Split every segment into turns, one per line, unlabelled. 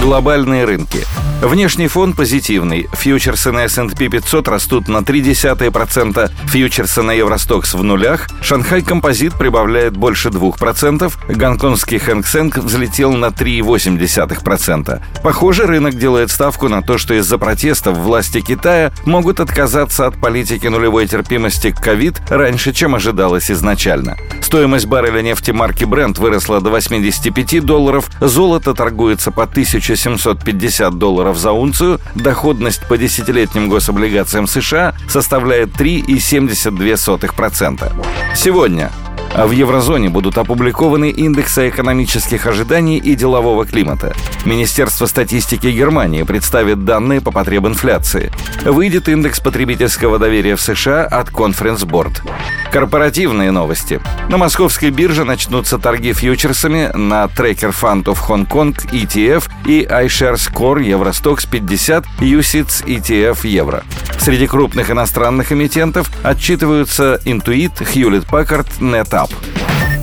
Глобальные рынки. Внешний фон позитивный. Фьючерсы на S&P 500 растут на 0,3%, фьючерсы на Евростокс в нулях, Шанхай Композит прибавляет больше 2%, гонконгский Хэнк взлетел на 3,8%. Похоже, рынок делает ставку на то, что из-за протестов власти Китая могут отказаться от политики нулевой терпимости к ковид раньше, чем ожидалось изначально. Стоимость барреля нефти марки Brent выросла до 85 долларов, золото торгуется по 1750 долларов за унцию, доходность по десятилетним гособлигациям США составляет 3,72%. Сегодня а в еврозоне будут опубликованы индексы экономических ожиданий и делового климата. Министерство статистики Германии представит данные по потреб инфляции. Выйдет индекс потребительского доверия в США от Conference Board. Корпоративные новости. На московской бирже начнутся торги фьючерсами на of Hong Kong ETF и iShares Core Евростокс 50 USITS ETF Евро. Среди крупных иностранных эмитентов отчитываются Intuit, Hewlett Packard, NetApp.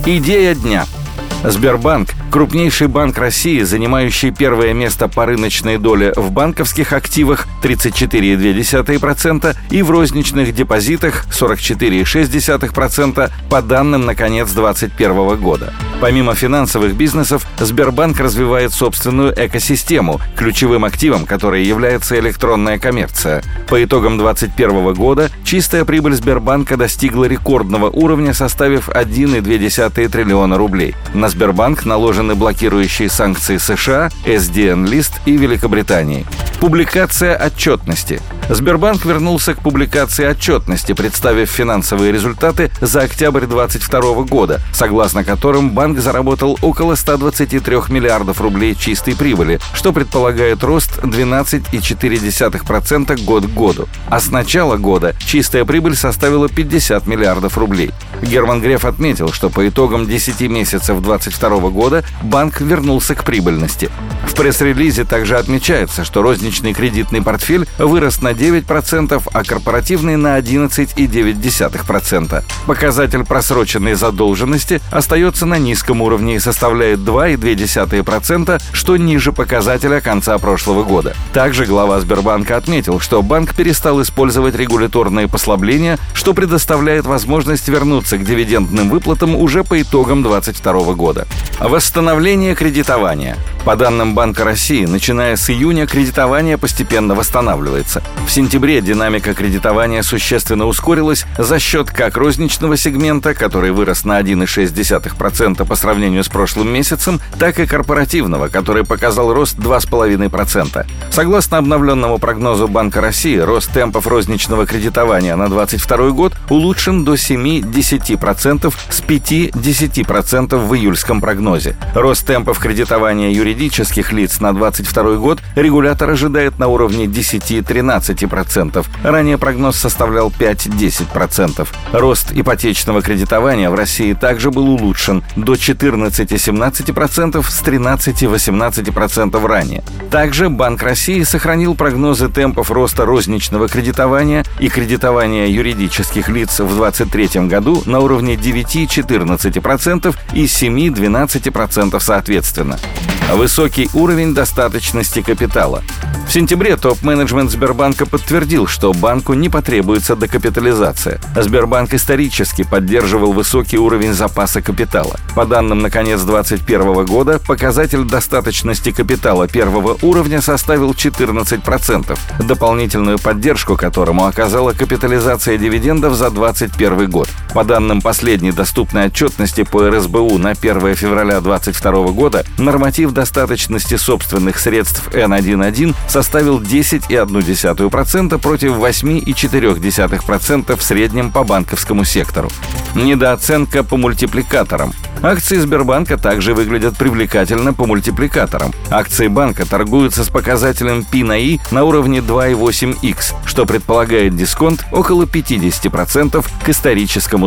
Идея дня – Сбербанк – крупнейший банк России, занимающий первое место по рыночной доле в банковских активах 34,2% и в розничных депозитах 44,6% по данным на конец 2021 года. Помимо финансовых бизнесов, Сбербанк развивает собственную экосистему, ключевым активом которой является электронная коммерция. По итогам 2021 года чистая прибыль Сбербанка достигла рекордного уровня, составив 1,2 триллиона рублей. На Сбербанк наложены блокирующие санкции США, SDN-лист и Великобритании. Публикация отчетности. Сбербанк вернулся к публикации отчетности, представив финансовые результаты за октябрь 2022 года, согласно которым банк заработал около 123 миллиардов рублей чистой прибыли, что предполагает рост 12,4% год к году. А с начала года чистая прибыль составила 50 миллиардов рублей. Герман Греф отметил, что по итогам 10 месяцев 2022 года банк вернулся к прибыльности. В пресс-релизе также отмечается, что розничный кредитный портфель вырос на 9%, а корпоративный на 11,9%. Показатель просроченной задолженности остается на низком уровне и составляет 2,2%, что ниже показателя конца прошлого года. Также глава Сбербанка отметил, что банк перестал использовать регуляторные послабления, что предоставляет возможность вернуться к дивидендным выплатам уже по итогам 2022 года. Восстановление кредитования. По данным Банка России, начиная с июня кредитование постепенно восстанавливается. В сентябре динамика кредитования существенно ускорилась за счет как розничного сегмента, который вырос на 1,6% по сравнению с прошлым месяцем, так и корпоративного, который показал рост 2,5%. Согласно обновленному прогнозу Банка России, рост темпов розничного кредитования на 2022 год улучшен до 7-10% с 5-10% в июльском прогнозе. Рост темпов кредитования юридических юридических лиц на 2022 год регулятор ожидает на уровне 10-13%. Ранее прогноз составлял 5-10%. Рост ипотечного кредитования в России также был улучшен до 14-17% с 13-18% ранее. Также Банк России сохранил прогнозы темпов роста розничного кредитования и кредитования юридических лиц в 2023 году на уровне 9-14% и 7-12% соответственно. Высокий уровень достаточности капитала. В сентябре топ-менеджмент Сбербанка подтвердил, что банку не потребуется докапитализация. Сбербанк исторически поддерживал высокий уровень запаса капитала. По данным на конец 2021 года, показатель достаточности капитала первого уровня составил 14%, дополнительную поддержку которому оказала капитализация дивидендов за 2021 год. По данным последней доступной отчетности по РСБУ на 1 февраля 2022 года, норматив достаточности собственных средств N11 составил 10,1% против 8,4% в среднем по банковскому сектору. Недооценка по мультипликаторам. Акции Сбербанка также выглядят привлекательно по мультипликаторам. Акции банка торгуются с показателем P на I на уровне 2,8x, что предполагает дисконт около 50% к историческому